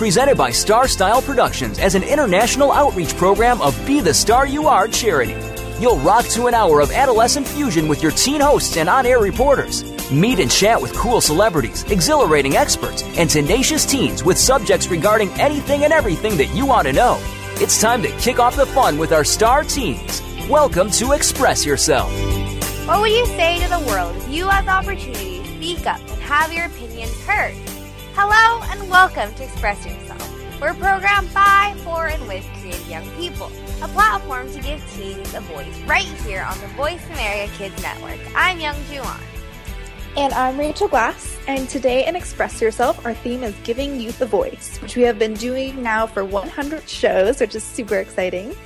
Presented by Star Style Productions as an international outreach program of Be the Star You Are charity. You'll rock to an hour of adolescent fusion with your teen hosts and on air reporters. Meet and chat with cool celebrities, exhilarating experts, and tenacious teens with subjects regarding anything and everything that you want to know. It's time to kick off the fun with our star teens. Welcome to Express Yourself. What would you say to the world if you had the opportunity to speak up and have your opinions heard? Hello and welcome to Express Yourself. We're programmed by, for, and with creative young people, a platform to give teens a voice right here on the Voice America Kids Network. I'm Young Juan. And I'm Rachel Glass, and today in Express Yourself, our theme is Giving Youth a Voice, which we have been doing now for 100 shows, which is super exciting.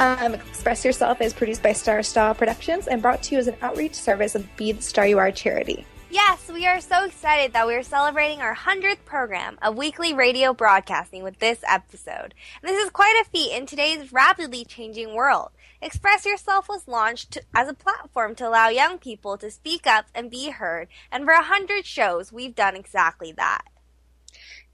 Um, Express Yourself is produced by Star Style Productions and brought to you as an outreach service of Be the Star You Are charity. Yes, we are so excited that we are celebrating our 100th program of weekly radio broadcasting with this episode. And this is quite a feat in today's rapidly changing world. Express Yourself was launched as a platform to allow young people to speak up and be heard, and for 100 shows, we've done exactly that.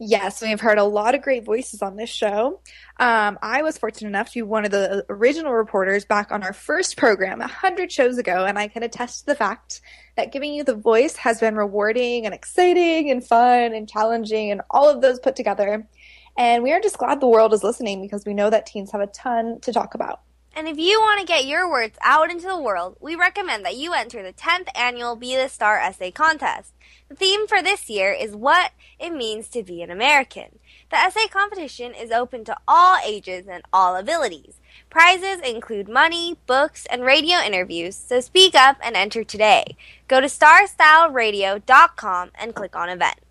Yes, we've heard a lot of great voices on this show. Um, I was fortunate enough to be one of the original reporters back on our first program 100 shows ago, and I can attest to the fact that giving you the voice has been rewarding and exciting and fun and challenging and all of those put together. And we are just glad the world is listening because we know that teens have a ton to talk about. And if you want to get your words out into the world, we recommend that you enter the 10th annual Be the Star Essay Contest. The theme for this year is what it means to be an American. The essay competition is open to all ages and all abilities. Prizes include money, books, and radio interviews, so speak up and enter today. Go to starstyleradio.com and click on events.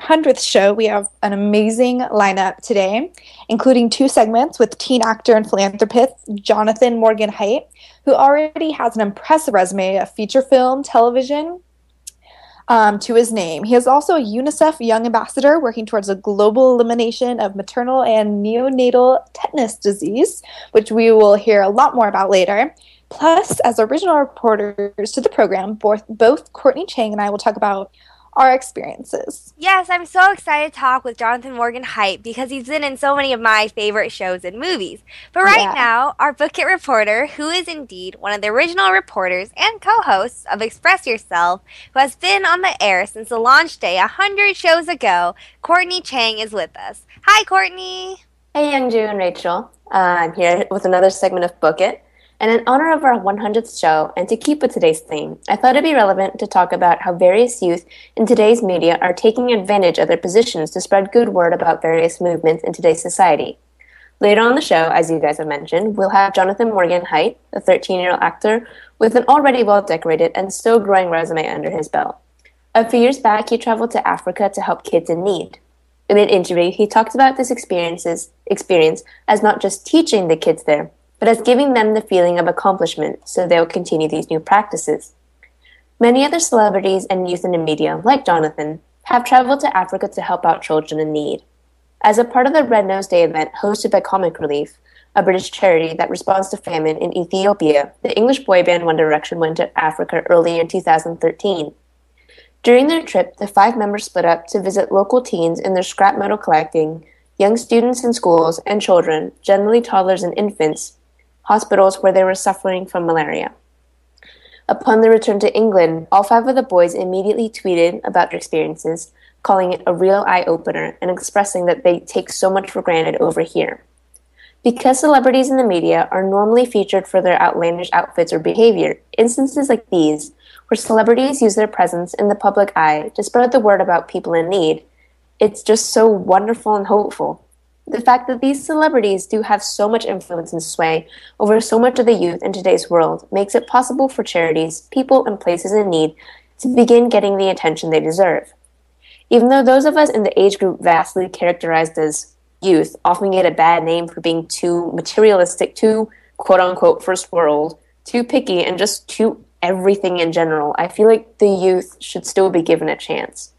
100th show, we have an amazing lineup today, including two segments with teen actor and philanthropist Jonathan Morgan Heit, who already has an impressive resume of feature film, television, um, to his name. He is also a UNICEF Young Ambassador working towards a global elimination of maternal and neonatal tetanus disease, which we will hear a lot more about later. Plus, as original reporters to the program, both, both Courtney Chang and I will talk about our experiences. Yes, I'm so excited to talk with Jonathan Morgan Heit because he's been in so many of my favorite shows and movies. But right yeah. now, our Book It reporter, who is indeed one of the original reporters and co-hosts of Express Yourself, who has been on the air since the launch day a hundred shows ago, Courtney Chang is with us. Hi, Courtney. Hey, Youngju and Rachel. Uh, I'm here with another segment of Book It. And in honor of our 100th show, and to keep with today's theme, I thought it'd be relevant to talk about how various youth in today's media are taking advantage of their positions to spread good word about various movements in today's society. Later on the show, as you guys have mentioned, we'll have Jonathan Morgan Heit, a 13 year old actor with an already well decorated and still growing resume under his belt. A few years back, he traveled to Africa to help kids in need. In an interview, he talked about this experiences, experience as not just teaching the kids there, but as giving them the feeling of accomplishment so they'll continue these new practices. Many other celebrities and youth in the media, like Jonathan, have traveled to Africa to help out children in need. As a part of the Red Nose Day event hosted by Comic Relief, a British charity that responds to famine in Ethiopia, the English boy band One Direction went to Africa early in 2013. During their trip, the five members split up to visit local teens in their scrap metal collecting, young students in schools, and children, generally toddlers and infants, hospitals where they were suffering from malaria. Upon their return to England, all five of the boys immediately tweeted about their experiences, calling it a real eye opener and expressing that they take so much for granted over here. Because celebrities in the media are normally featured for their outlandish outfits or behavior, instances like these, where celebrities use their presence in the public eye to spread the word about people in need, it's just so wonderful and hopeful the fact that these celebrities do have so much influence and sway over so much of the youth in today's world makes it possible for charities, people, and places in need to begin getting the attention they deserve. Even though those of us in the age group vastly characterized as youth often get a bad name for being too materialistic, too quote unquote first world, too picky, and just too everything in general. I feel like the youth should still be given a chance.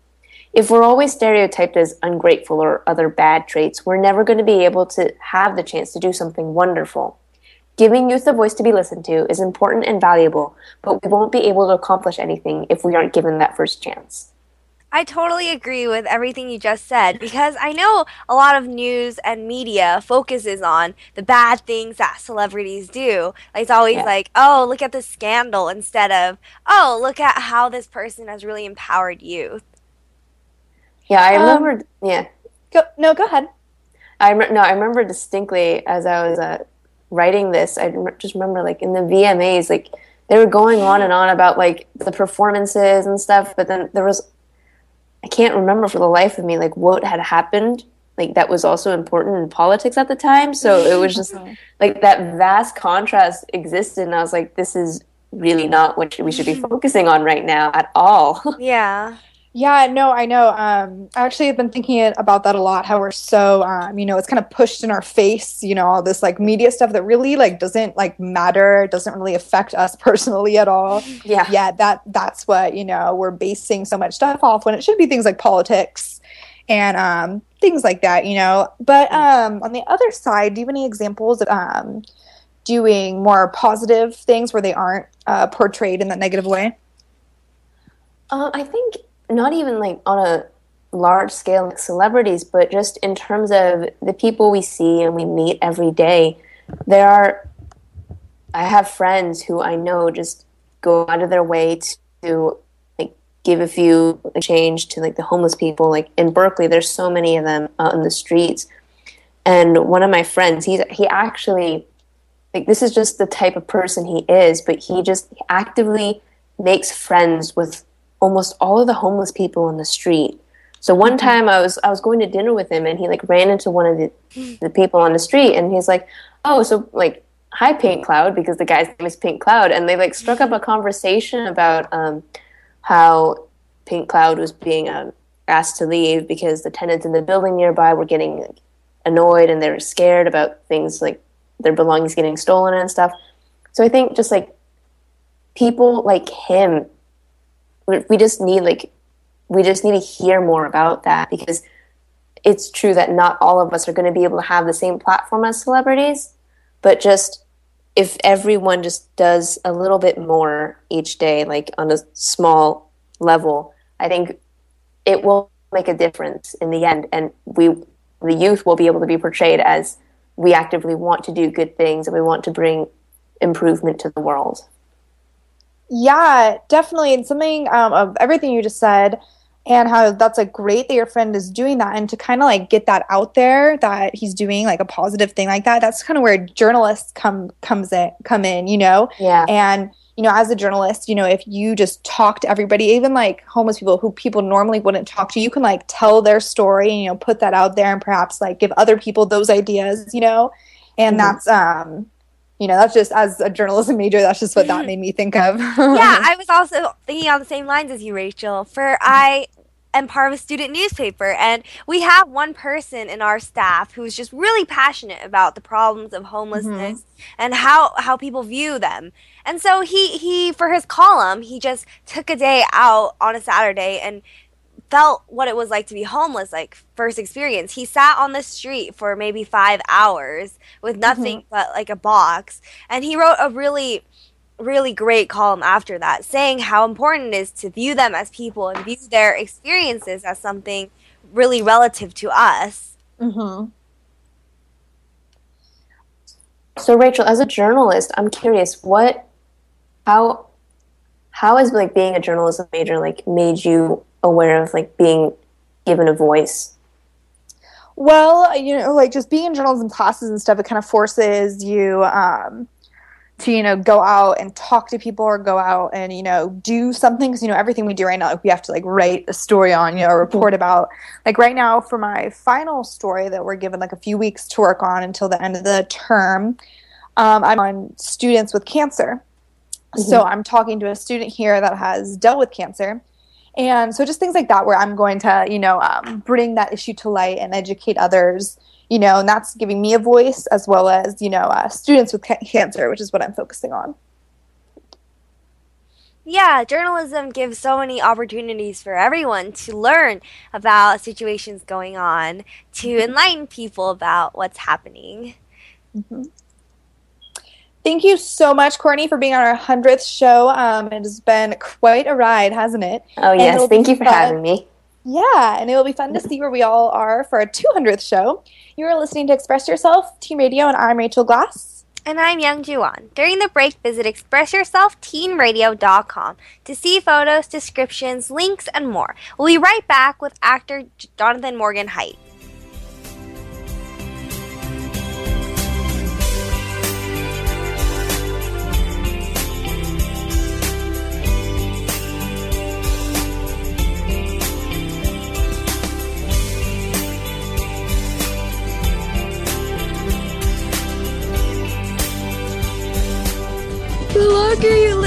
If we're always stereotyped as ungrateful or other bad traits, we're never going to be able to have the chance to do something wonderful. Giving youth a voice to be listened to is important and valuable, but we won't be able to accomplish anything if we aren't given that first chance. I totally agree with everything you just said because I know a lot of news and media focuses on the bad things that celebrities do. Like it's always Yeah. like, oh, look at the scandal instead of, oh, look at how this person has really empowered youth. Yeah, I Um, remember. yeah, Go, no, go ahead. I rem- no, I remember distinctly as I was uh, writing this. I just remember like in the VMAs, like they were going on and on about like the performances and stuff, but then there was I can't remember for the life of me like what had happened. Like that was also important in politics at the time, so it was just like that vast contrast existed, and I was like, this is really not what we should be focusing on right now at all. Yeah. Yeah, no, I know. Um, I actually have been thinking about that a lot. How we're so, um, you know, it's kind of pushed in our face. You know, all this like media stuff that really like doesn't like matter, doesn't really affect us personally at all. yeah, Yeah, that that's what you know we're basing so much stuff off when it should be things like politics and um, things like that. You know, but um, on the other side, do you have any examples of um, doing more positive things where they aren't uh, portrayed in that negative way? Um, I think not even like on a large scale like celebrities, but just in terms of the people we see and we meet every day. There are, I have friends who I know just go out of their way to like give a few change to like the homeless people. Like in Berkeley, there's so many of them out in the streets. And one of my friends, he's he actually like this is just the type of person he is, but he just actively makes friends with almost all of the homeless people on the street. So one time I was I was going to dinner with him and he like ran into one of the the people on the street and he's like, "Oh, so like hi Pink Cloud because the guy's name is Pink Cloud." And they like struck up a conversation about um how Pink Cloud was being um, asked to leave because the tenants in the building nearby were getting like, annoyed and they were scared about things like their belongings getting stolen and stuff. So I think just like people like him we just need like we just need to hear more about that because it's true that not all of us are going to be able to have the same platform as celebrities but just if everyone just does a little bit more each day like on a small level i think it will make a difference in the end. And we the youth will be able to be portrayed as we actively want to do good things and we want to bring improvement to the world Yeah, definitely. And something um, of everything you just said, and how that's like great that your friend is doing that, and to kind of like get that out there that he's doing like a positive thing like that. That's kind of where journalists come comes in come in, you know. yeah And you know, as a journalist, you know, if you just talk to everybody, even like homeless people who people normally wouldn't talk to, you can like tell their story and you know put that out there and perhaps like give other people those ideas, you know. And Mhm. that's um you know, that's just as a journalism major, that's just what that made me think of. yeah, I was also thinking on the same lines as you, Rachel. For I am part of a student newspaper, and we have one person in our staff who's just really passionate about the problems of homelessness mm-hmm. and how how people view them. And so he he for his column, he just took a day out on a Saturday and felt what it was like to be homeless like first experience. He sat on the street for maybe five hours with nothing but like a box and he wrote a really really great column after that saying how important it is to view them as people and view their experiences as something really relative to us. Hmm So Rachel, as a journalist, I'm curious what how how has like being a journalism major like made you aware of like being given a voice? Well, you know, like just being in journalism classes and stuff, it kind of forces you um, to, you know, go out and talk to people or go out and, you know, do something. Because, you know, everything we do right now, like we have to like write a story on, you know, a report about. Like right now, for my final story that we're given like a few weeks to work on until the end of the term, um, I'm on students with cancer. So I'm talking to a student here that has dealt with cancer. And so just things like that, where I'm going to, you know, um, bring that issue to light and educate others, you know, and that's giving me a voice as well as, you know, uh, students with ca- cancer, which is what I'm focusing on. Yeah, journalism gives so many opportunities for everyone to learn about situations going on, to enlighten people about what's happening. Mm-hmm. Thank you so much, Courtney, for being on our 100th show. Um, it has been quite a ride, hasn't it? Oh, And yes. Thank you for fun- having me. Yeah, and it will be fun to see where we all are for our 200th show. You are listening to Express Yourself, Teen Radio, and I'm Rachel Glass. And I'm Young Juan. During the break, visit ExpressYourselfTeenRadio.com to see photos, descriptions, links, and more. We'll be right back with actor Jonathan Morgan Heit.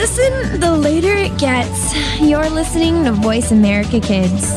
Listen, the later it gets. You're listening to Voice America Kids.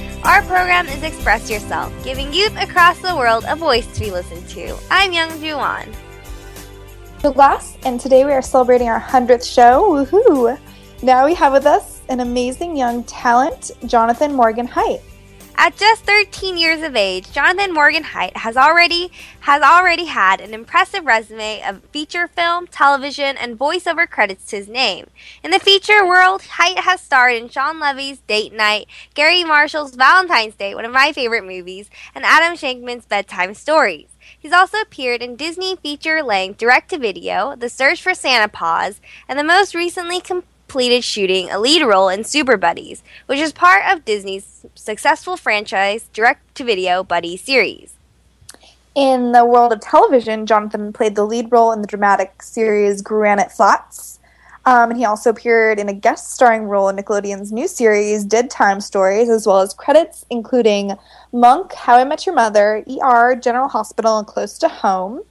Our program is Express Yourself, giving youth across the world a voice to be listened to. I'm Young Juwan. Glass, and today we are celebrating our 100th show. Woohoo! Now we have with us an amazing young talent, Jonathan Morgan Heit. At just 13 years of age, Jonathan Morgan Heit has already has already had an impressive resume of feature film, television, and voiceover credits to his name. In the feature world, Heit has starred in Shawn Levy's Date Night, Garry Marshall's Valentine's Day, one of my favorite movies, and Adam Shankman's Bedtime Stories. He's also appeared in Disney feature-length direct-to-video, The Search for Santa Paws, and the most recently completed shooting a lead role in Super Buddies, which is part of Disney's successful franchise direct-to-video buddy series. In the world of television, Jonathan played the lead role in the dramatic series Granite Flats. Um, and he also appeared in a guest starring role in Nickelodeon's new series Dead Time Stories, as well as credits including Monk, How I Met Your Mother, ER, General Hospital, and Close to Home.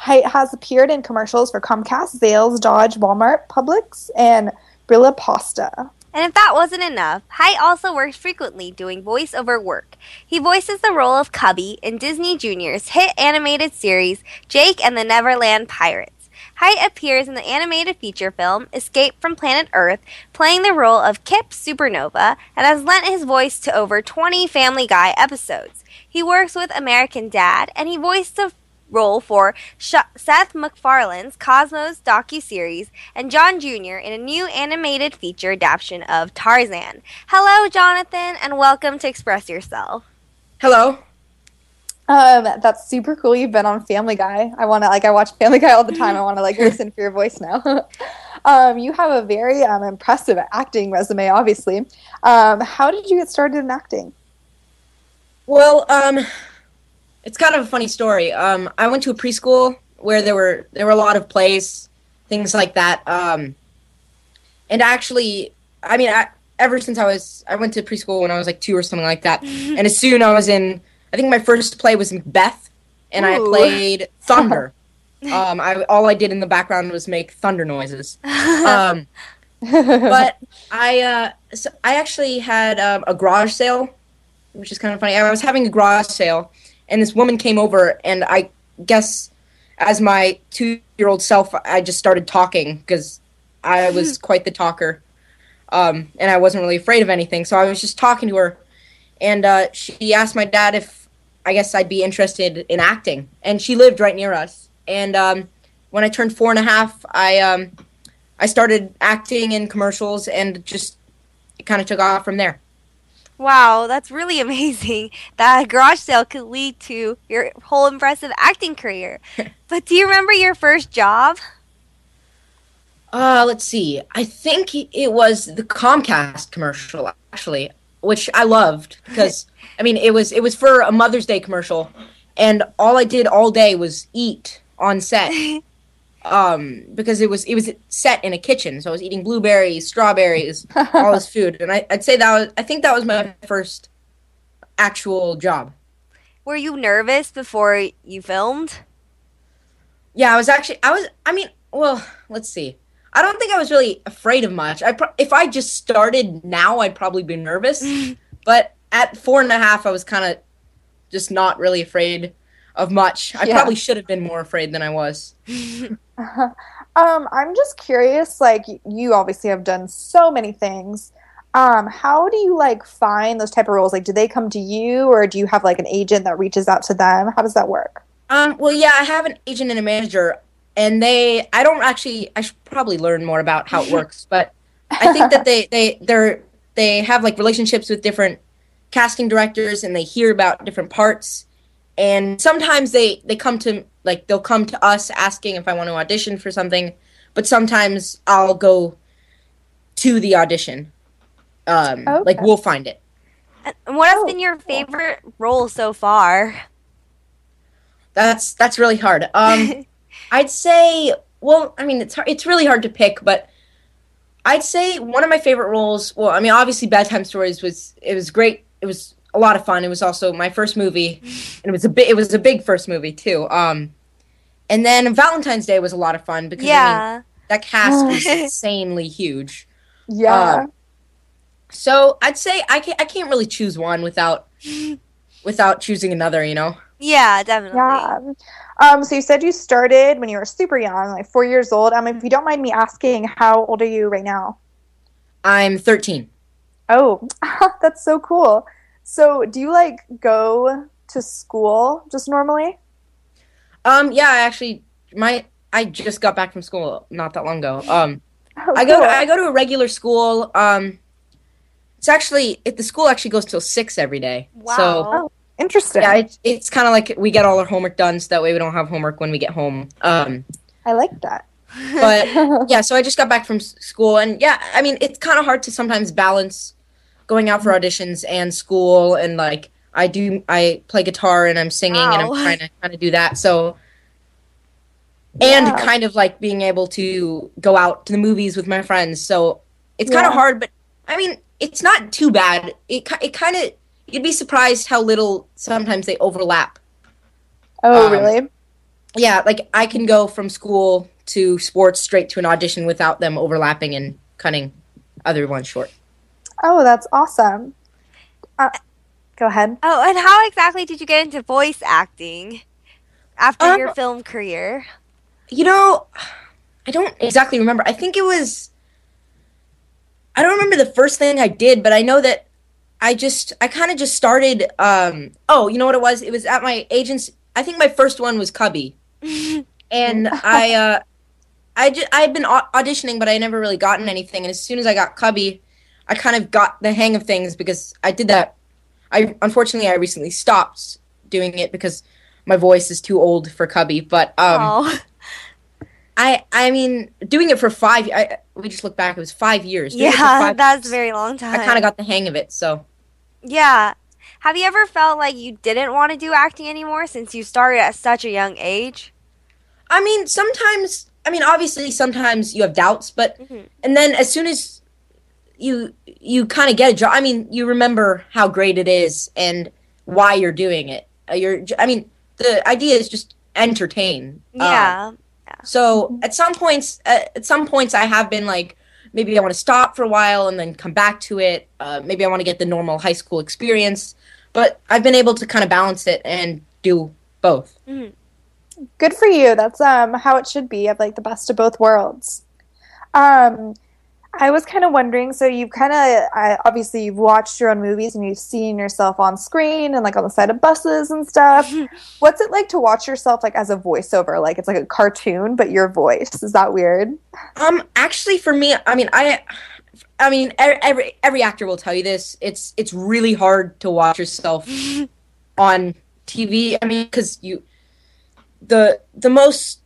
Heit has appeared in commercials for Comcast, Zales, Dodge, Walmart, Publix, and Brilla Pasta. And if that wasn't enough, Heit also works frequently doing voiceover work. He voices the role of Cubby in Disney Junior's hit animated series Jake and the Neverland Pirates. Heit appears in the animated feature film Escape from Planet Earth, playing the role of Kip Supernova, and has lent his voice to over 20 Family Guy episodes. He works with American Dad, and he voiced the role for Sh- Seth MacFarlane's Cosmos docu-series and John Jr. in a new animated feature adaptation of Tarzan. Hello, Jonathan, and welcome to Express Yourself. Hello. Um, that's super cool. You've been on Family Guy. I want to like I watch Family Guy all the time. I want to like listen for your voice now. um, you have a very um, impressive acting resume, obviously. Um, how did you get started in acting? Well, um, it's kind of a funny story. Um, I went to a preschool where there were there were a lot of plays, things like that. Um, and actually, I mean, I, ever since I was I went to preschool when I was like two or something like that, and as soon I was in, I think my first play was Macbeth, and I played Thunder. um, I all I did in the background was make thunder noises. Um, but I uh, so I actually had um, a garage sale, which is kind of funny. I was having a garage sale, and this woman came over, and I guess as my two-year-old self, I just started talking because I was quite the talker. um, and I wasn't really afraid of anything. So I was just talking to her, and uh, she asked my dad if I guess I'd be interested in acting, and she lived right near us. And um, when I turned four and a half, I um, I started acting in commercials, and just it kind of took off from there. Wow, that's really amazing. That garage sale could lead to your whole impressive acting career. but do you remember your first job? Uh, let's see. I think it was the Comcast commercial actually, which I loved because I mean it was it was for a Mother's Day commercial, and all I did all day was eat on set. Um, because it was it was set in a kitchen, so I was eating blueberries, strawberries, all this food, and I, I'd say that was I think that was my first actual job. Were you nervous before you filmed? Yeah, I was actually I was I mean, well, let's see. I don't think I was really afraid of much. I pro- if I just started now, I'd probably be nervous. but at four and a half, I was kind of just not really afraid of much. I Yeah. probably should have been more afraid than I was. Um, I'm just curious, like you obviously have done so many things. Um, how do you like find those type of roles? Like, do they come to you or do you have like an agent that reaches out to them? How does that work? Um, well, yeah, I have an agent and a manager, and they. I don't actually. I should probably learn more about how it works, but I think that they they they're they have like relationships with different casting directors, and they hear about different parts, and sometimes they they come to like they'll come to us asking if I want to audition for something, but sometimes I'll go to the audition. Um, like we'll find it. And what has Oh, been your cool. favorite role so far? That's that's really hard. Um, I'd say, well, I mean, it's hard, it's really hard to pick, but I'd say one of my favorite roles. Well, I mean, obviously, Bedtime Stories was it was great. It was a lot of fun. It was also my first movie, and it was a big it was a big first movie too. Um, and then Valentine's Day was a lot of fun because I mean, that cast was insanely huge. Yeah. So I'd say I can't I can't really choose one without without choosing another. You know. yeah, definitely. yeah. Um, so you said you started when you were super young, like four years old. Um, if you don't mind me asking, how old are you right now? I'm 13. Oh, that's so cool. So do you like go to school just normally? Um, yeah, I actually, my I just got back from school not that long ago. Um, Oh, I go cool. to, I go to a regular school. Um, it's actually it, the school actually goes till six every day. So Wow. Interesting. yeah, it's it's kind of like we get all our homework done, so that way we don't have homework when we get home. Um, I like that. but yeah, so I just got back from school, and yeah, I mean it's kind of hard to sometimes balance going out for auditions and school, and like I do, I play guitar and I'm singing, and I'm trying to kind of do that. So, and Yeah. kind of like being able to go out to the movies with my friends. So it's kind of hard, but I mean it's not too bad. It it kind of you'd be surprised how little sometimes they overlap. Oh, Um, really? Yeah, like I can go from school to sports straight to an audition without them overlapping and cutting other ones short. Oh, that's awesome. Uh, go ahead. Oh, and how exactly did you get into voice acting after Um, your film career? You know, I don't exactly remember. I think it was I don't remember the first thing I did, but I know that I just I kind of just started um oh, you know what it was? It was at my agent's I think my first one was Cubby. and I uh I just I had been au- auditioning but I never really gotten anything and as soon as I got Cubby, I kind of got the hang of things because I did that I unfortunately I recently stopped doing it because my voice is too old for Cubby, but um I I mean, doing it for five. I we just look back. It was five years. Doing yeah, five that's a years, very long time. I kind of got the hang of it. So Yeah. Have you ever felt like you didn't want to do acting anymore since you started at such a young age? I mean, sometimes. I mean, obviously, sometimes you have doubts, but Mhm. and then as soon as you you kind of get a job, I mean, you remember how great it is and why you're doing it. Uh, You're. I mean, the idea is just entertain. Um, Yeah. So at some points, uh, at some points, I have been like, maybe I want to stop for a while and then come back to it. Uh, maybe I want to get the normal high school experience, but I've been able to kind of balance it and do both. Good for you. That's um how it should be. Of like the best of both worlds. Um, I was kind of wondering. So you've kind of obviously you've watched your own movies and you've seen yourself on screen and like on the side of buses and stuff. What's it like to watch yourself like as a voiceover? Like it's like a cartoon, but your voice. Is that weird? Um, actually, for me, I mean, I, I mean, every every actor will tell you this. It's it's really hard to watch yourself on TV. I mean, because you, the the most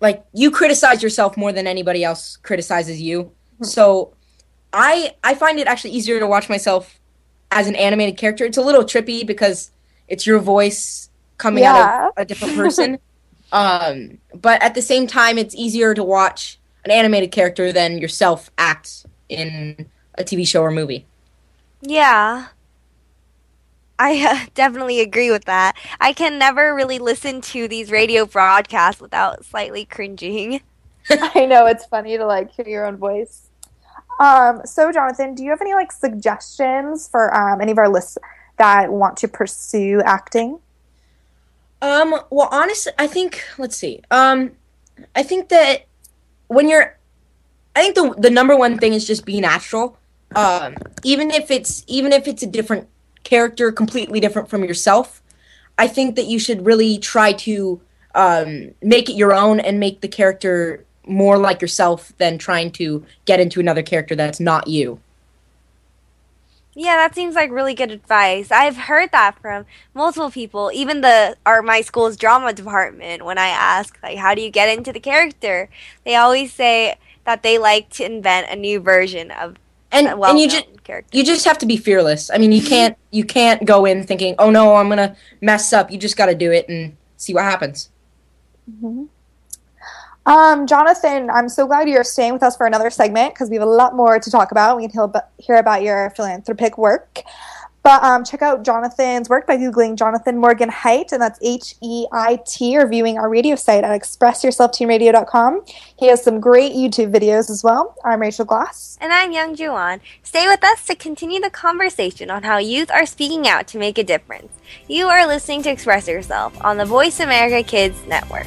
like you criticize yourself more than anybody else criticizes you. So I I find it actually easier to watch myself as an animated character. It's a little trippy because it's your voice coming yeah. out of a different person. um, but at the same time, it's easier to watch an animated character than yourself act in a TV show or movie. Yeah. I uh, definitely agree with that. I can never really listen to these radio broadcasts without slightly cringing. I know it's funny to like hear your own voice. Um, so, Jonathan, do you have any like suggestions for um, any of our lists that want to pursue acting? Um, well, honestly, I think let's see. Um, I think that when you're, I think the the number one thing is just be natural. Um, even if it's even if it's a different character, completely different from yourself, I think that you should really try to um, make it your own and make the character more like yourself than trying to get into another character that's not you. Yeah, that seems like really good advice. I've heard that from multiple people, even the our my school's drama department when I ask like how do you get into the character? They always say that they like to invent a new version of and, and you just character. you just have to be fearless. I mean, you can't you can't go in thinking, "Oh no, I'm going to mess up." You just got to do it and see what happens. Mm-hmm. Um, Jonathan, I'm so glad you're staying with us for another segment because we have a lot more to talk about. We can hear about your philanthropic work. But um, check out Jonathan's work by Googling Jonathan Morgan Heit, and that's H E I T, or viewing our radio site at expressyourselfteenradio.com. He has some great YouTube videos as well. I'm Rachel Glass. And I'm Young Juan. Stay with us to continue the conversation on how youth are speaking out to make a difference. You are listening to Express Yourself on the Voice America Kids Network.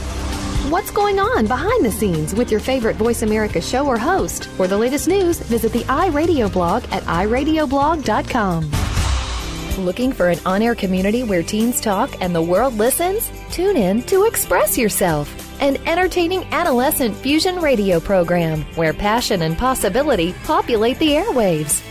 What's going on behind the scenes with your favorite Voice America show or host? For the latest news, visit the iRadio blog at iradioblog.com. Looking for an on air community where teens talk and the world listens? Tune in to Express Yourself, an entertaining adolescent fusion radio program where passion and possibility populate the airwaves.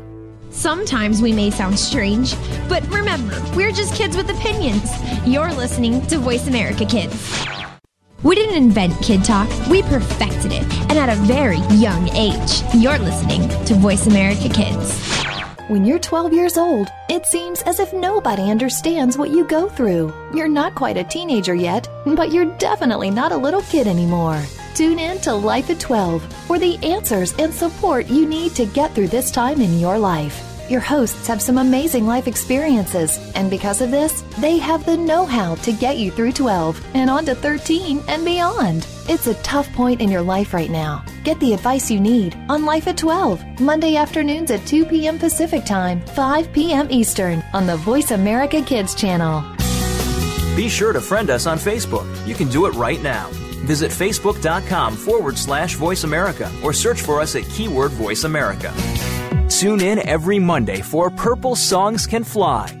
Sometimes we may sound strange, but remember, we're just kids with opinions. You're listening to Voice America Kids. We didn't invent Kid Talk, we perfected it, and at a very young age. You're listening to Voice America Kids. When you're 12 years old, it seems as if nobody understands what you go through. You're not quite a teenager yet, but you're definitely not a little kid anymore. Tune in to Life at 12 for the answers and support you need to get through this time in your life. Your hosts have some amazing life experiences, and because of this, they have the know how to get you through 12 and on to 13 and beyond. It's a tough point in your life right now. Get the advice you need on Life at 12, Monday afternoons at 2 p.m. Pacific Time, 5 p.m. Eastern on the Voice America Kids channel. Be sure to friend us on Facebook. You can do it right now. Visit facebook.com forward slash voice America or search for us at keyword voice America. Tune in every Monday for Purple Songs Can Fly.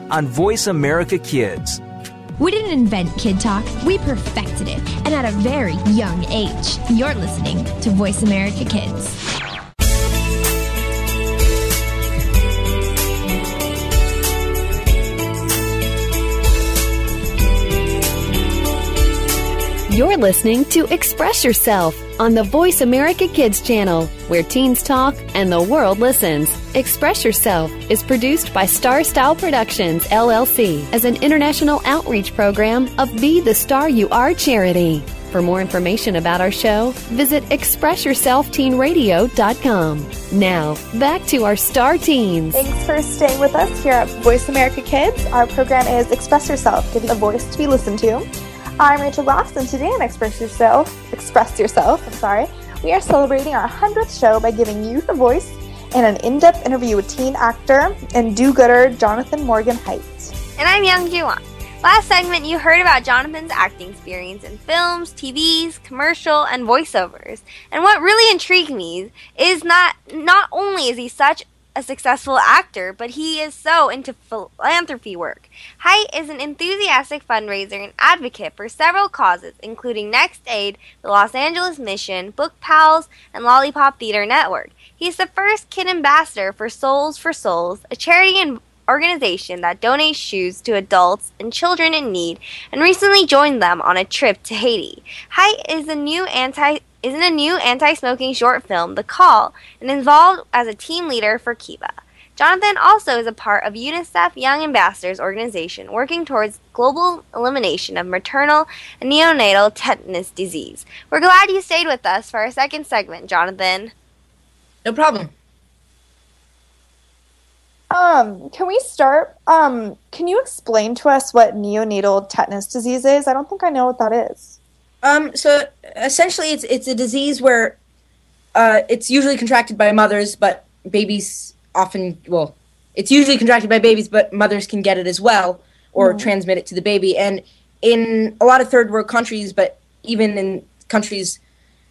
on Voice America Kids. We didn't invent Kid Talk, we perfected it, and at a very young age. You're listening to Voice America Kids. You're listening to Express Yourself on the Voice America Kids channel, where teens talk and the world listens. Express Yourself is produced by Star Style Productions, LLC, as an international outreach program of Be the Star You Are charity. For more information about our show, visit ExpressYourselfTeenRadio.com. Now, back to our star teens. Thanks for staying with us here at Voice America Kids. Our program is Express Yourself, giving a voice to be listened to. I'm Rachel Glass, and today on Express Yourself, Express Yourself, I'm sorry, we are celebrating our 100th show by giving youth a voice in an in-depth interview with teen actor and do-gooder Jonathan Morgan Heit. And I'm Young Juwon. Last segment, you heard about Jonathan's acting experience in films, TVs, commercial, and voiceovers. And what really intrigued me is not not only is he such a successful actor, but he is so into philanthropy work. Heit is an enthusiastic fundraiser and advocate for several causes, including Next Aid, the Los Angeles Mission, Book Pals, and Lollipop Theater Network. He's the first kid ambassador for Soles for Souls, a charity and organization that donates shoes to adults and children in need, and recently joined them on a trip to Haiti. Heit is a new anti is in a new anti-smoking short film, The Call, and involved as a team leader for Kiva. Jonathan also is a part of UNICEF Young Ambassadors organization working towards global elimination of maternal and neonatal tetanus disease. We're glad you stayed with us for our second segment, Jonathan. No problem. Um, can we start? Um, can you explain to us what neonatal tetanus disease is? I don't think I know what that is. Um, so essentially, it's it's a disease where uh, it's usually contracted by mothers, but babies often well, it's usually contracted by babies, but mothers can get it as well or mm-hmm. transmit it to the baby. And in a lot of third world countries, but even in countries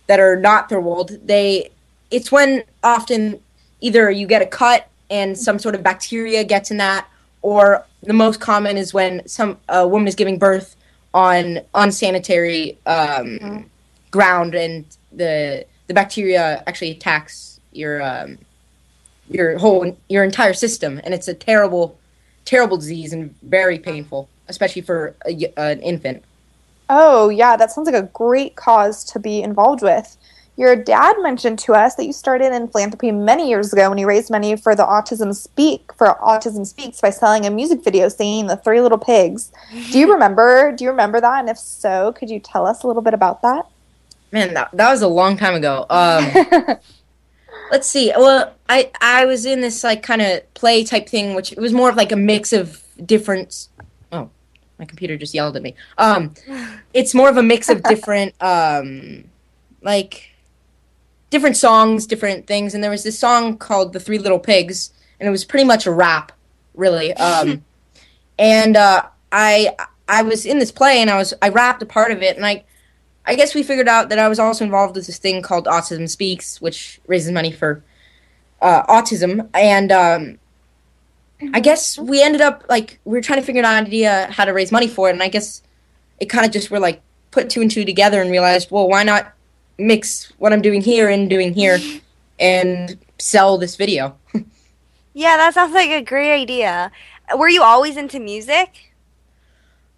that are not third world, they it's when often either you get a cut and some sort of bacteria gets in that, or the most common is when some a woman is giving birth on unsanitary um, mm. ground, and the the bacteria actually attacks your um, your whole your entire system, and it's a terrible, terrible disease and very painful, especially for a, an infant. Oh yeah, that sounds like a great cause to be involved with. Your dad mentioned to us that you started in philanthropy many years ago when you raised money for the Autism Speak for Autism Speaks by selling a music video singing the Three Little Pigs. Do you remember? Do you remember that? And if so, could you tell us a little bit about that? Man, that, that was a long time ago. Um, let's see. Well, I I was in this like kind of play type thing, which it was more of like a mix of different. Oh, my computer just yelled at me. Um, it's more of a mix of different um, like different songs, different things. And there was this song called "The Three Little Pigs," and it was pretty much a rap, really. Um, and uh, I I was in this play, and I was I rapped a part of it, and I I guess we figured out that I was also involved with this thing called Autism Speaks, which raises money for uh, autism, and um, I guess we ended up like we were trying to figure out an idea how to raise money for it, and I guess it kind of just were like put two and two together and realized, well, why not mix what I'm doing here and doing here and sell this video. yeah, that sounds like a great idea. Were you always into music?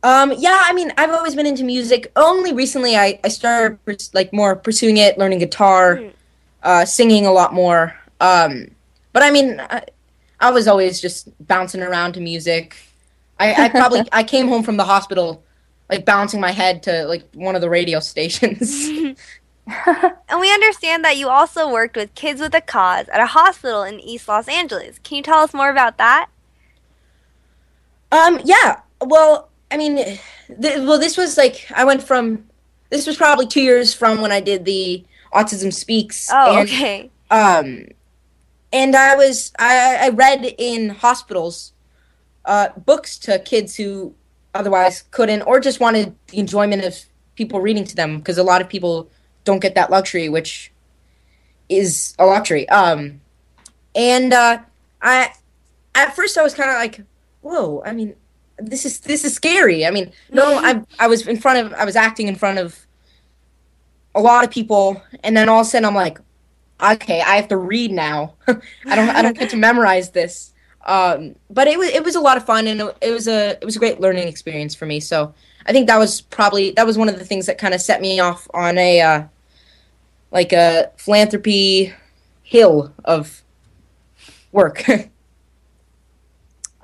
Um, yeah, I mean, I've always been into music. Only recently I, I started like more pursuing it, learning guitar, mm. uh, singing a lot more. Um, but I mean, I, I was always just bouncing around to music. I, I probably I came home from the hospital like bouncing my head to like one of the radio stations. and we understand that you also worked with Kids with a Cause at a hospital in East Los Angeles. Can you tell us more about that? Um, yeah. Well, I mean, th- well, this was like I went from. This was probably two years from when I did the Autism Speaks. Oh, and, okay. Um, and I was I, I read in hospitals, uh, books to kids who otherwise couldn't or just wanted the enjoyment of people reading to them because a lot of people don't get that luxury, which is a luxury. Um, and uh, I at first I was kind of like, whoa. I mean, this is this is scary. I mean, no, I I was in front of I was acting in front of a lot of people, and then all of a sudden I'm like, okay, I have to read now. I don't I don't get to memorize this. Um, but it was it was a lot of fun, and it, it was a it was a great learning experience for me. So I think that was probably that was one of the things that kind of set me off on a uh, like a philanthropy hill of work.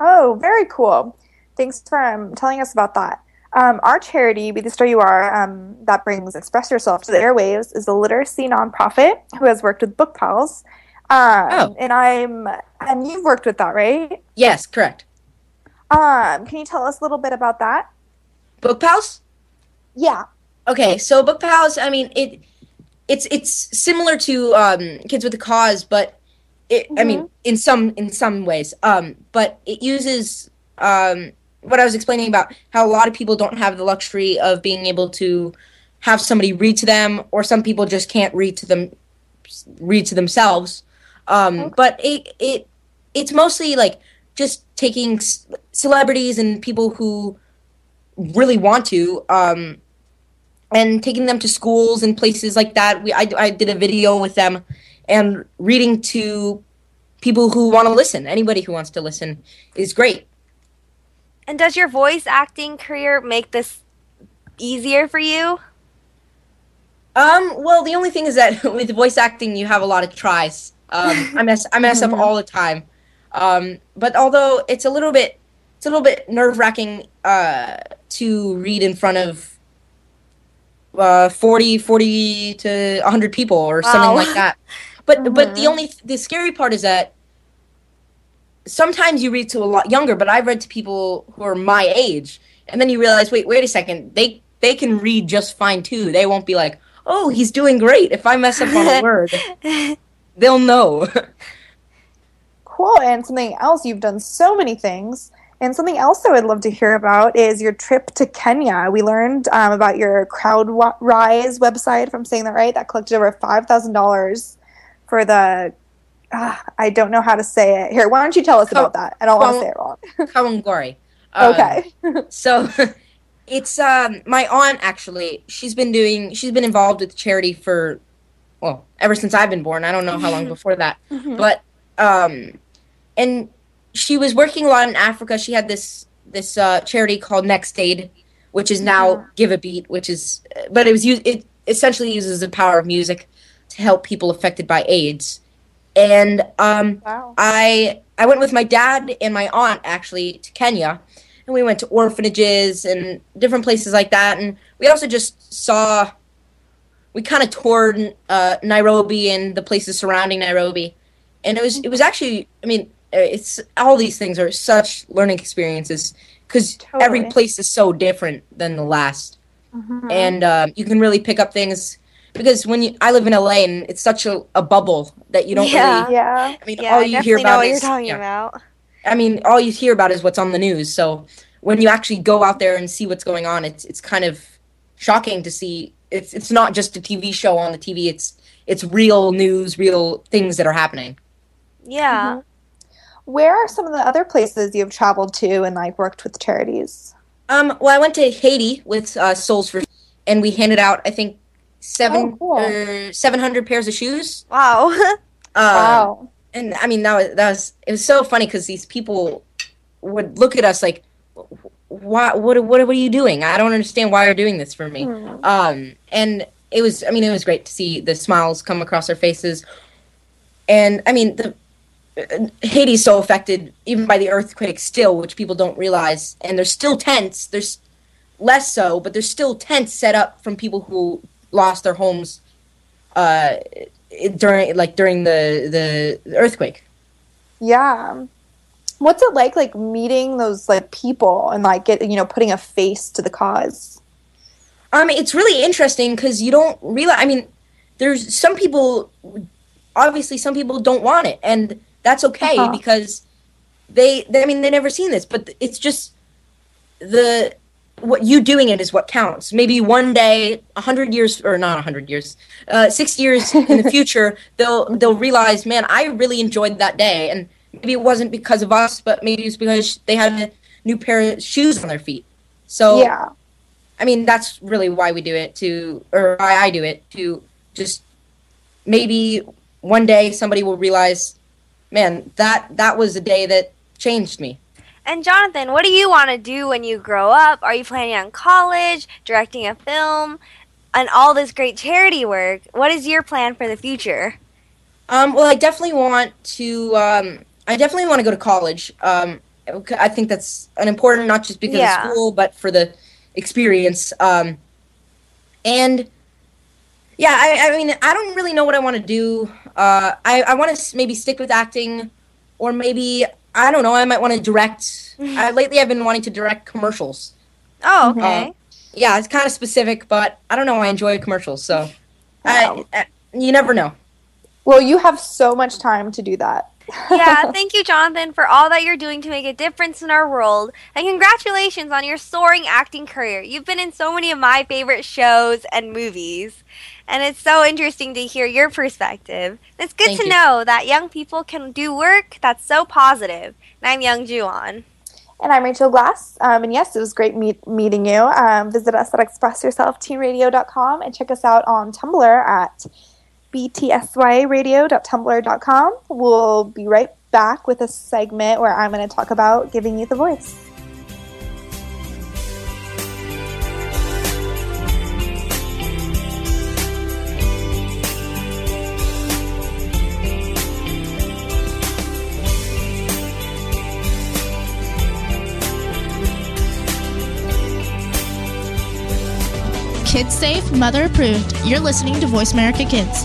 Oh, very cool. Thanks for um, telling us about that. Um, our charity, Be the Star You Are, um, that brings Express Yourself to the airwaves, is a literacy nonprofit who has worked with Book Pals. Um, Oh. And I'm, and you've worked with that, right? yes, correct. Um, can you tell us a little bit about that? Book pals. Yeah. Okay, so book pals. I mean, it it's it's similar to um, Kids with a Cause, but it, I mean, in some in some ways. Um, but it uses um, what I was explaining about how a lot of people don't have the luxury of being able to have somebody read to them, or some people just can't read to them read to themselves. Um, But it it it's mostly like just taking c- celebrities and people who really want to um, and taking them to schools and places like that. We I, I did a video with them and reading to people who want to listen. Anybody who wants to listen is great. And does your voice acting career make this easier for you? Um, well, the only thing is that with voice acting, you have a lot of tries. Um, I mess I mess up all the time. Um, but although it's a little bit it's a little bit nerve wracking uh, to read in front of uh, 40, 40 to 100 people or something Wow. like that. But but the only the scary part is that sometimes you read to a lot younger, but I've read to people who are my age, and then you realize, wait, wait a second, they they can read just fine too. They won't be like, oh, he's doing great. If I mess up on a word, they'll know. Cool. And something else, you've done so many things. And something else I would love to hear about is your trip to Kenya. We learned um, about your CrowdRise website, if I'm saying that right, that collected over $5,000 for the. ah, I don't know how to say it. Here, why don't you tell us about that? I don't want to say it wrong. Kawangori. Um, Okay. so it's um my aunt actually she's been doing she's been involved with charity for well ever since i've been born i don't know how long before that but um and she was working a lot in africa. She had this this uh charity called Nextaid which is now give a beat which is but it was it essentially uses the power of music to help people affected by aids. And um Wow. I I went with my dad and my aunt actually to Kenya, and we went to orphanages and different places like that. And we also just saw, we kind of toured uh, Nairobi and the places surrounding Nairobi, and it was it was actually I mean it's all these things are such learning experiences because every place is so different than the last, and um, you can really pick up things. Because when you, I live in LA and it's such a, a bubble that you don't Yeah. really Yeah. I mean, Yeah, all you hear about what is you're talking yeah. about. I mean, all you hear about is what's on the news. So when you actually go out there and see what's going on, it's it's kind of shocking to see. It's it's not just a TV show on the TV. It's it's real news, real things that are happening. Yeah. Where are some of the other places you've traveled to and like worked with charities? Um, well, I went to Haiti with uh, Soles for, and we handed out I think seven Oh, cool. or seven hundred pairs of shoes. Wow. Um, wow. and I mean that was that was it was so funny because these people would look at us like, why what what what are you doing? I don't understand why you're doing this for me. Um, and it was I mean it was great to see the smiles come across their faces, and I mean the. Haiti's so affected even by the earthquake still, which people don't realize, and there's still tents. There's less so, but there's still tents set up from people who lost their homes uh, during like during the the earthquake. Yeah. What's it like, like meeting those like people and like get you know putting a face to the cause? Um, it's really interesting because you don't realize. I mean, there's some people. Obviously, some people don't want it, and that's okay uh-huh. because they, they. I mean, they never seen this, but it's just the what you doing it is what counts. Maybe one day, a hundred years, or not a hundred years, uh, six years in the future, they'll they'll realize, man, I really enjoyed that day, and maybe it wasn't because of us, but maybe it's because they had a new pair of shoes on their feet. So yeah, I mean that's really why we do it to, or why I do it to just maybe one day somebody will realize, man, that that was a day that changed me. And Jonathan, what do you want to do when you grow up? Are you planning on college, directing a film, and all this great charity work? What is your plan for the future? Um, well, I definitely want to. Um, I definitely want to go to college. Um, I think that's an important, not just because yeah. of school, but for the experience. Um, and yeah, I, I, mean, I don't really know what I want to do. Uh, I, I want to maybe stick with acting, or maybe I don't know. I might want to direct. uh, lately, I've been wanting to direct commercials. Oh, okay. Uh, yeah, it's kind of specific, but I don't know. I enjoy commercials, so wow. I, I, you never know. Well, you have so much time to do that. Yeah, thank you, Jonathan, for all that you're doing to make a difference in our world. And congratulations on your soaring acting career. You've been in so many of my favorite shows and movies and it's so interesting to hear your perspective. It's good Thank to you. know that young people can do work that's so positive. And I'm Young Juan. And I'm Rachel Glass. Um, and yes, it was great meet- meeting you. Um, visit us at expressyourselfteenradio.com and check us out on Tumblr at btsyradio.tumblr.com. We'll be right back with a segment where I'm going to talk about giving youth a voice. Safe, mother approved. You're listening to Voice America Kids.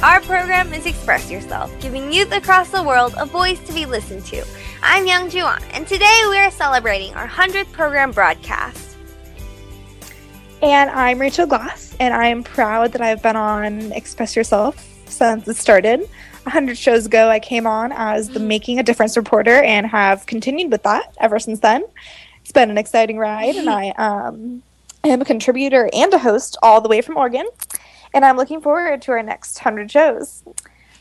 Our program is Express Yourself, giving youth across the world a voice to be listened to. I'm Young Juan, and today we are celebrating our 100th program broadcast. And I'm Rachel Glass, and I am proud that I've been on Express Yourself since it started. 100 shows ago, I came on as the Making a Difference reporter and have continued with that ever since then. It's been an exciting ride, and I um, am a contributor and a host all the way from Oregon. And I'm looking forward to our next 100 shows.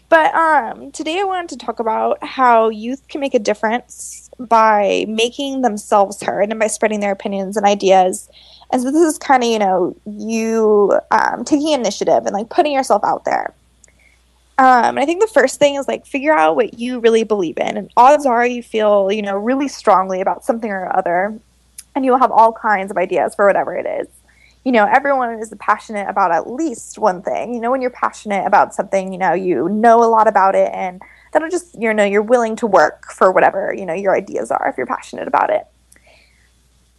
But um, today I wanted to talk about how youth can make a difference by making themselves heard and by spreading their opinions and ideas. And so this is kind of, you know, you um, taking initiative and like putting yourself out there. Um, and I think the first thing is like figure out what you really believe in. And odds are you feel, you know, really strongly about something or other, and you'll have all kinds of ideas for whatever it is. You know, everyone is passionate about at least one thing. You know, when you're passionate about something, you know, you know a lot about it, and that'll just, you know, you're willing to work for whatever, you know, your ideas are if you're passionate about it.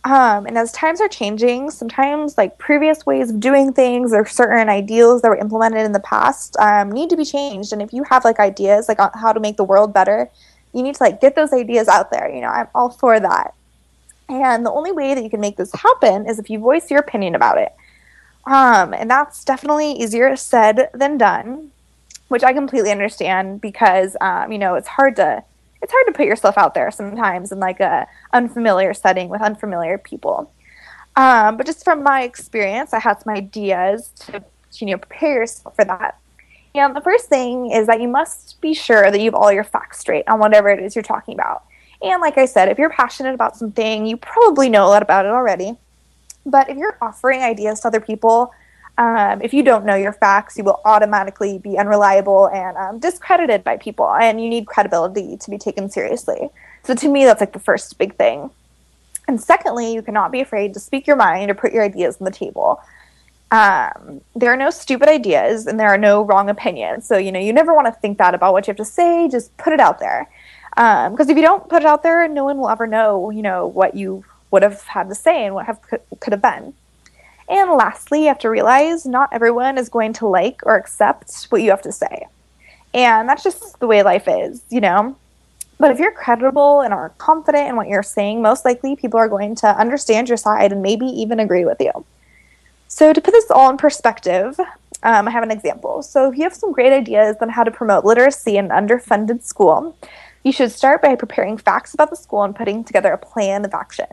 Um, and as times are changing, sometimes like previous ways of doing things or certain ideals that were implemented in the past um, need to be changed. And if you have like ideas like on how to make the world better, you need to like get those ideas out there. You know, I'm all for that. And the only way that you can make this happen is if you voice your opinion about it. Um, and that's definitely easier said than done, which I completely understand because um, you know it's hard to it's hard to put yourself out there sometimes in like a unfamiliar setting with unfamiliar people. Um, but just from my experience, I had some ideas to you know prepare yourself for that. And the first thing is that you must be sure that you have all your facts straight on whatever it is you're talking about. And like I said, if you're passionate about something, you probably know a lot about it already. But if you're offering ideas to other people, um, if you don't know your facts, you will automatically be unreliable and um, discredited by people, and you need credibility to be taken seriously. So, to me, that's like the first big thing. And secondly, you cannot be afraid to speak your mind or put your ideas on the table. Um, there are no stupid ideas and there are no wrong opinions. So, you know, you never want to think that about what you have to say, just put it out there. Because um, if you don't put it out there, no one will ever know, you know, what you would have had to say and what have could, have been. And lastly, you have to realize not everyone is going to like or accept what you have to say. And that's just the way life is, you know. But if you're credible and are confident in what you're saying, most likely people are going to understand your side and maybe even agree with you. So, to put this all in perspective, um, I have an example. So, if you have some great ideas on how to promote literacy in an underfunded school, you should start by preparing facts about the school and putting together a plan of action.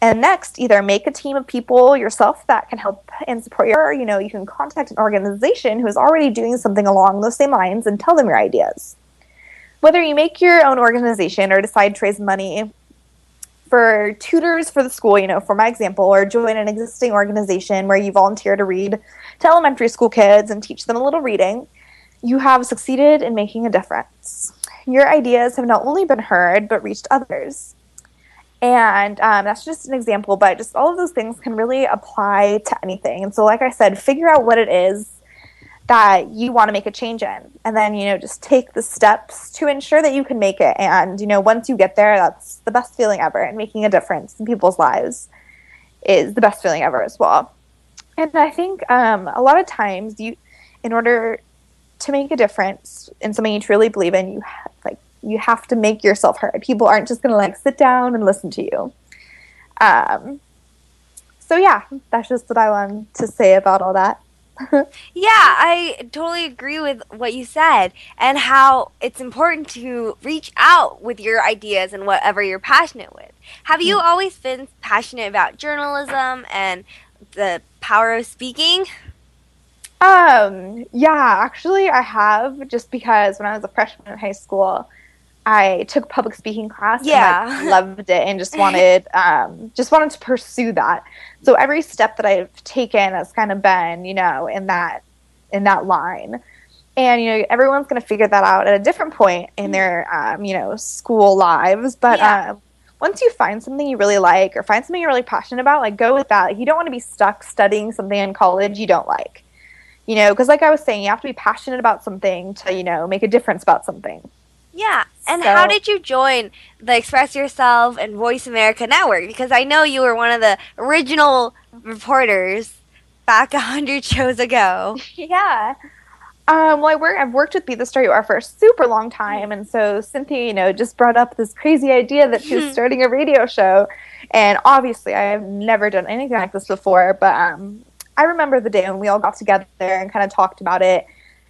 And next, either make a team of people yourself that can help and support your, you know, you can contact an organization who is already doing something along those same lines and tell them your ideas. Whether you make your own organization or decide to raise money for tutors for the school, you know, for my example, or join an existing organization where you volunteer to read to elementary school kids and teach them a little reading, you have succeeded in making a difference. Your ideas have not only been heard, but reached others. And um, that's just an example, but just all of those things can really apply to anything. And so, like I said, figure out what it is that you want to make a change in and then you know just take the steps to ensure that you can make it and you know once you get there that's the best feeling ever and making a difference in people's lives is the best feeling ever as well and i think um, a lot of times you in order to make a difference in something you truly believe in you you have to make yourself heard people aren't just going to like sit down and listen to you um, so yeah that's just what i want to say about all that yeah, I totally agree with what you said and how it's important to reach out with your ideas and whatever you're passionate with. Have you mm. always been passionate about journalism and the power of speaking? Um, yeah, actually I have just because when I was a freshman in high school, I took public speaking class yeah. and like, loved it and just wanted um, just wanted to pursue that. So every step that I've taken has kind of been, you know, in that in that line. And you know, everyone's going to figure that out at a different point in their um, you know, school lives, but yeah. um, once you find something you really like or find something you're really passionate about, like go with that. Like you don't want to be stuck studying something in college you don't like. You know, because like I was saying, you have to be passionate about something to, you know, make a difference about something. Yeah. And so, how did you join the Express Yourself and Voice America Network? Because I know you were one of the original reporters back a hundred shows ago. Yeah. Um, well, I work, I've worked with Be the Star You Are for a super long time, and so Cynthia, you know, just brought up this crazy idea that she was starting a radio show, and obviously I have never done anything like this before, but um, I remember the day when we all got together and kind of talked about it,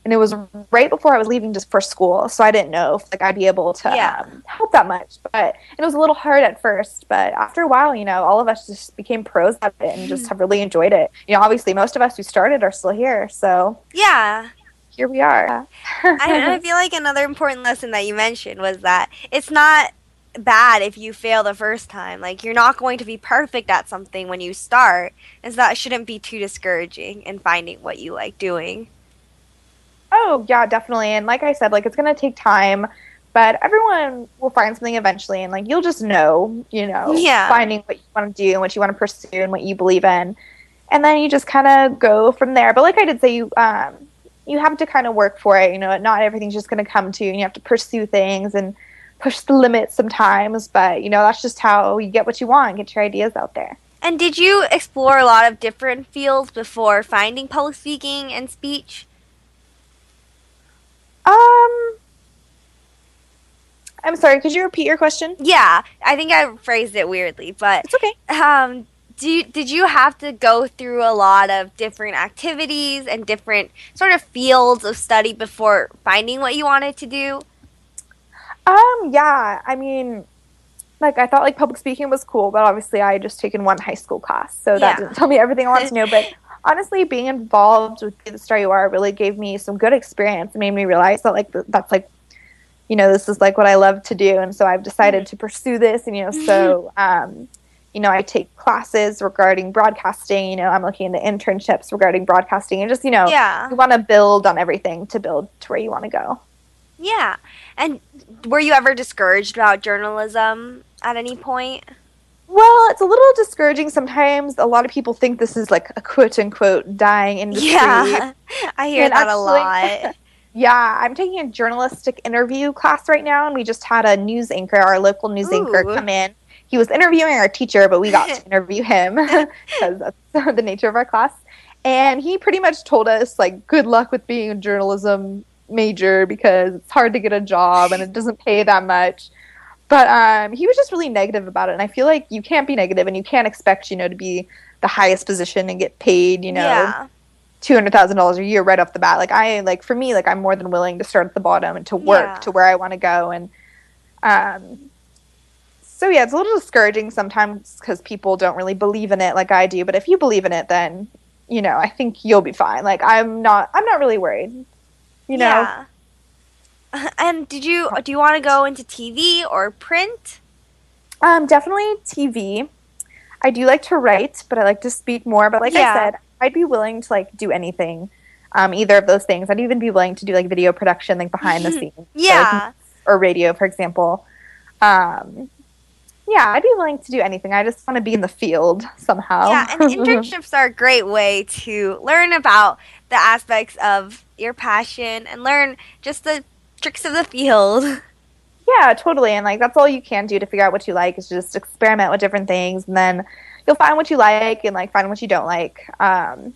and it was right before I was leaving just for school, so I didn't know if like I'd be able to yeah. um, help that much. But it was a little hard at first, but after a while, you know, all of us just became pros at it and just have really enjoyed it. You know, obviously, most of us who started are still here, so yeah, here we are. I, I feel like another important lesson that you mentioned was that it's not bad if you fail the first time. Like you're not going to be perfect at something when you start, and so that shouldn't be too discouraging in finding what you like doing. Oh, yeah, definitely. And like I said, like it's going to take time, but everyone will find something eventually and like you'll just know, you know, yeah. finding what you want to do and what you want to pursue and what you believe in. And then you just kind of go from there. But like I did say you um you have to kind of work for it, you know, not everything's just going to come to you and you have to pursue things and push the limits sometimes, but you know, that's just how you get what you want, get your ideas out there. And did you explore a lot of different fields before finding public speaking and speech? Um, I'm sorry. Could you repeat your question? Yeah, I think I phrased it weirdly, but it's okay. Um, do you, did you have to go through a lot of different activities and different sort of fields of study before finding what you wanted to do? Um, yeah. I mean, like I thought like public speaking was cool, but obviously I had just taken one high school class, so that yeah. didn't tell me everything I wanted to know. But honestly, being involved with Be the Star You Are really gave me some good experience. It made me realize that like that's like you know, this is like what I love to do. And so I've decided to pursue this. And, you know, so, um, you know, I take classes regarding broadcasting. You know, I'm looking into internships regarding broadcasting and just, you know, Yeah. you want to build on everything to build to where you want to go. Yeah. And were you ever discouraged about journalism at any point? Well, it's a little discouraging sometimes. A lot of people think this is like a quote unquote dying industry. Yeah. I hear And that a lot. Yeah, I'm taking a journalistic interview class right now, and we just had a news anchor, our local news anchor, come in. He was interviewing our teacher, but we got to interview him because that's the nature of our class. And he pretty much told us, like, good luck with being a journalism major because it's hard to get a job and it doesn't pay that much. But um, he was just really negative about it, and I feel like you can't be negative, and you can't expect, you know, to be the highest position and get paid, you know, yeah. two hundred thousand dollars a year right off the bat. Like I like for me, like I'm more than willing to start at the bottom and to work Yeah. to where I want to go. And um, so yeah, it's a little discouraging sometimes because people don't really believe in it like I do. But if you believe in it, then you know I think you'll be fine. Like I'm not, I'm not really worried. You know, Yeah. And did you do you want to go into TV or print? um, definitely TV. I do like to write, but I like to speak more. But like Yeah. I said, I'd be willing to like do anything. Um, either of those things. I'd even be willing to do like video production, like behind the scenes. Yeah. or radio, for example. Um, yeah, I'd be willing to do anything. I just want to be in the field somehow. Yeah, and internships are a great way to learn about the aspects of your passion and learn just the tricks of the field. yeah, totally. And like that's all you can do to figure out what you like is just experiment with different things, and then you'll find what you like and like find what you don't like. Um,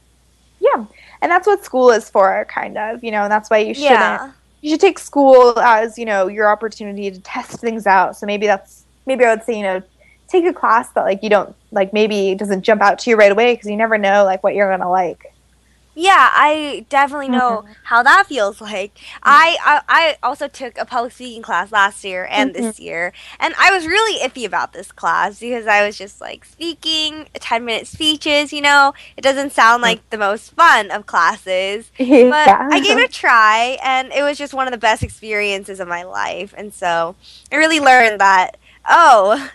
yeah, and that's what school is for, kind of. You know, and that's why you shouldn't. Yeah. You should take school as you know your opportunity to test things out. So maybe that's maybe I would say you know take a class that like you don't like maybe doesn't jump out to you right away because you never know like what you're gonna like. Yeah, I definitely know how that feels like. I, I I also took a public speaking class last year and this mm-hmm. year, and I was really iffy about this class because I was just like speaking ten minute speeches. You know, it doesn't sound mm. like the most fun of classes, but Yeah. I gave it a try, and it was just one of the best experiences of my life. And so I really learned that oh,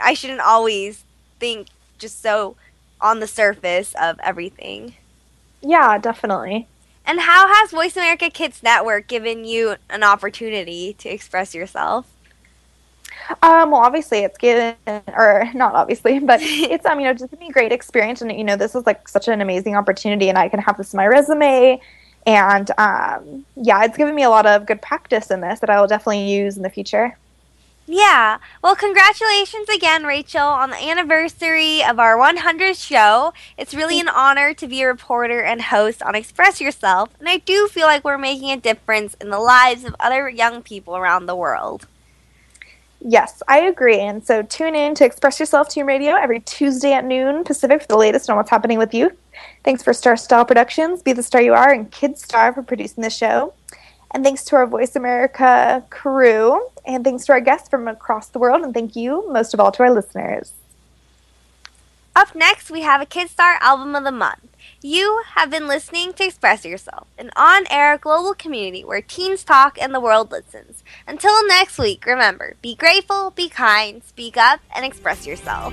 I shouldn't always think just so on the surface of everything. Yeah, definitely. And how has Voice America Kids Network given you an opportunity to express yourself? Um, well, obviously it's given, or not obviously, but it's um, you know, just given me a great experience, and you know, this is like such an amazing opportunity, and I can have this in my resume, and um, yeah, it's given me a lot of good practice in this that I will definitely use in the future. Yeah. Well, congratulations again, Rachel, on the anniversary of our 100th show. It's really an honor to be a reporter and host on Express Yourself, and I do feel like we're making a difference in the lives of other young people around the world. Yes, I agree. And so tune in to Express Yourself Teen Radio every Tuesday at noon Pacific for the latest on what's happening with youth. Thanks for Star Style Productions, Be the Star You Are, and Kid Star for producing the show. And thanks to our Voice America crew, and thanks to our guests from across the world, and thank you most of all to our listeners. Up next, we have a Kidstar Album of the Month. You have been listening to Express Yourself, an on air global community where teens talk and the world listens. Until next week, remember be grateful, be kind, speak up, and express yourself.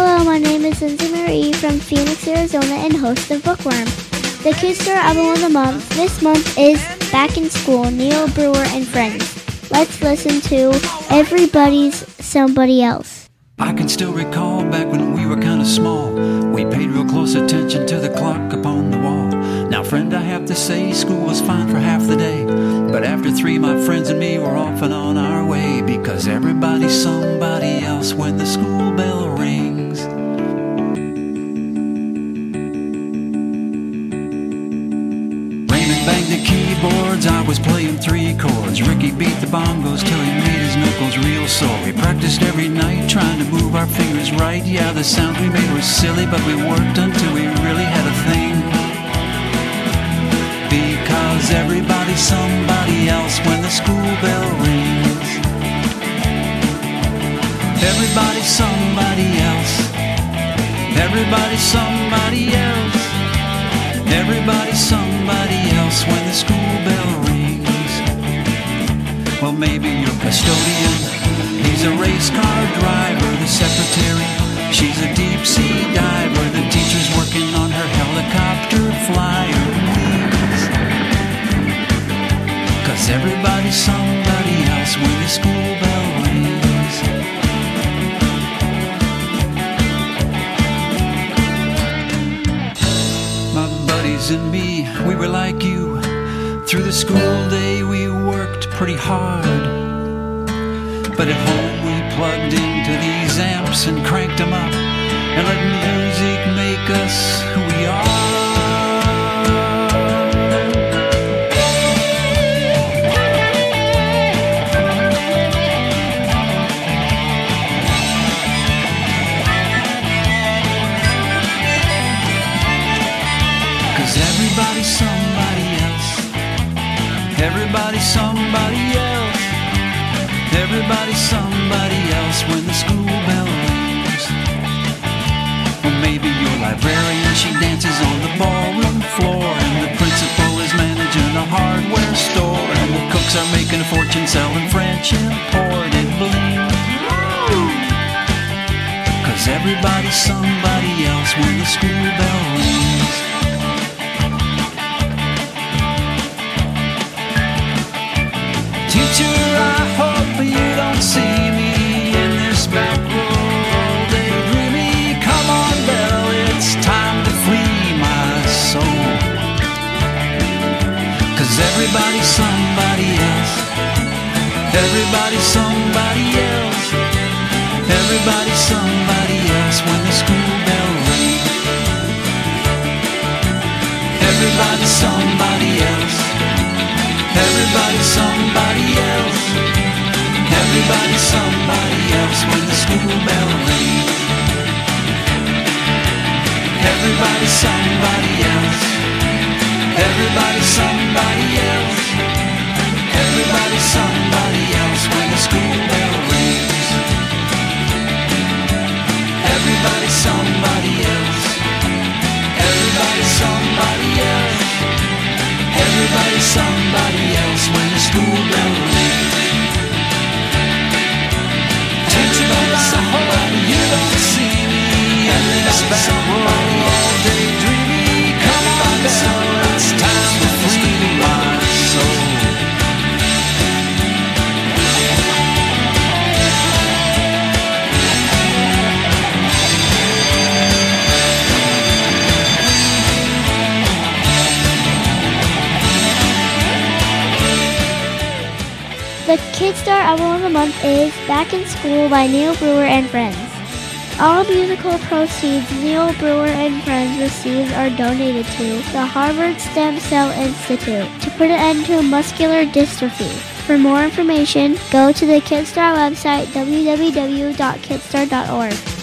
Hello, my name is Lindsay Marie from Phoenix, Arizona, and host of Bookworm. The Store Album of the Month this month is Back in School, Neil Brewer and Friends. Let's listen to Everybody's Somebody Else. I can still recall back when we were kind of small. We paid real close attention to the clock upon the wall. Now, friend, I have to say, school was fine for half the day. But after three, my friends and me were off and on our way because everybody's somebody else when the school bell rings. banged the keyboards, I was playing three chords. Ricky beat the bongos till he made his knuckles real sore. We practiced every night trying to move our fingers right. Yeah, the sounds we made were silly, but we worked until we really had a thing. Because everybody's somebody else when the school bell rings. Everybody's somebody else. Everybody's somebody else. Everybody's somebody else when the school bell rings. Well, maybe your custodian. He's a race car driver. The secretary. She's a deep sea diver. The teacher's working on her helicopter flyer. Cause everybody's somebody else when the school bell rings. Buddies and me, we were like you. Through the school day, we worked pretty hard. But at home, we plugged into these amps and cranked them up and let music make us who Everybody's somebody else when the school bell rings. Or maybe your librarian, she dances on the ballroom floor. And the principal is managing a hardware store. And the cooks are making a fortune selling French imported bling. Cause everybody's somebody else when the school bell everybody's somebody else. Everybody's somebody else. Everybody's somebody else when the school bell rings. Everybody's somebody else. Everybody's somebody else. Everybody's somebody else when the school bell rings. Everybody's somebody else. Everybody's somebody else. Everybody's somebody else when the school bell rings. Everybody's somebody else. Everybody's somebody else. Everybody's somebody else when the school bell rings. Back row all day dreaming. Come on, Bell, The Kid Star Album of the Month is Back in School by Neil Brewer and Friends. All musical proceeds Neil Brewer and Friends receives are donated to the Harvard Stem Cell Institute to put an end to muscular dystrophy. For more information, go to the Kidstar website www.kidstar.org.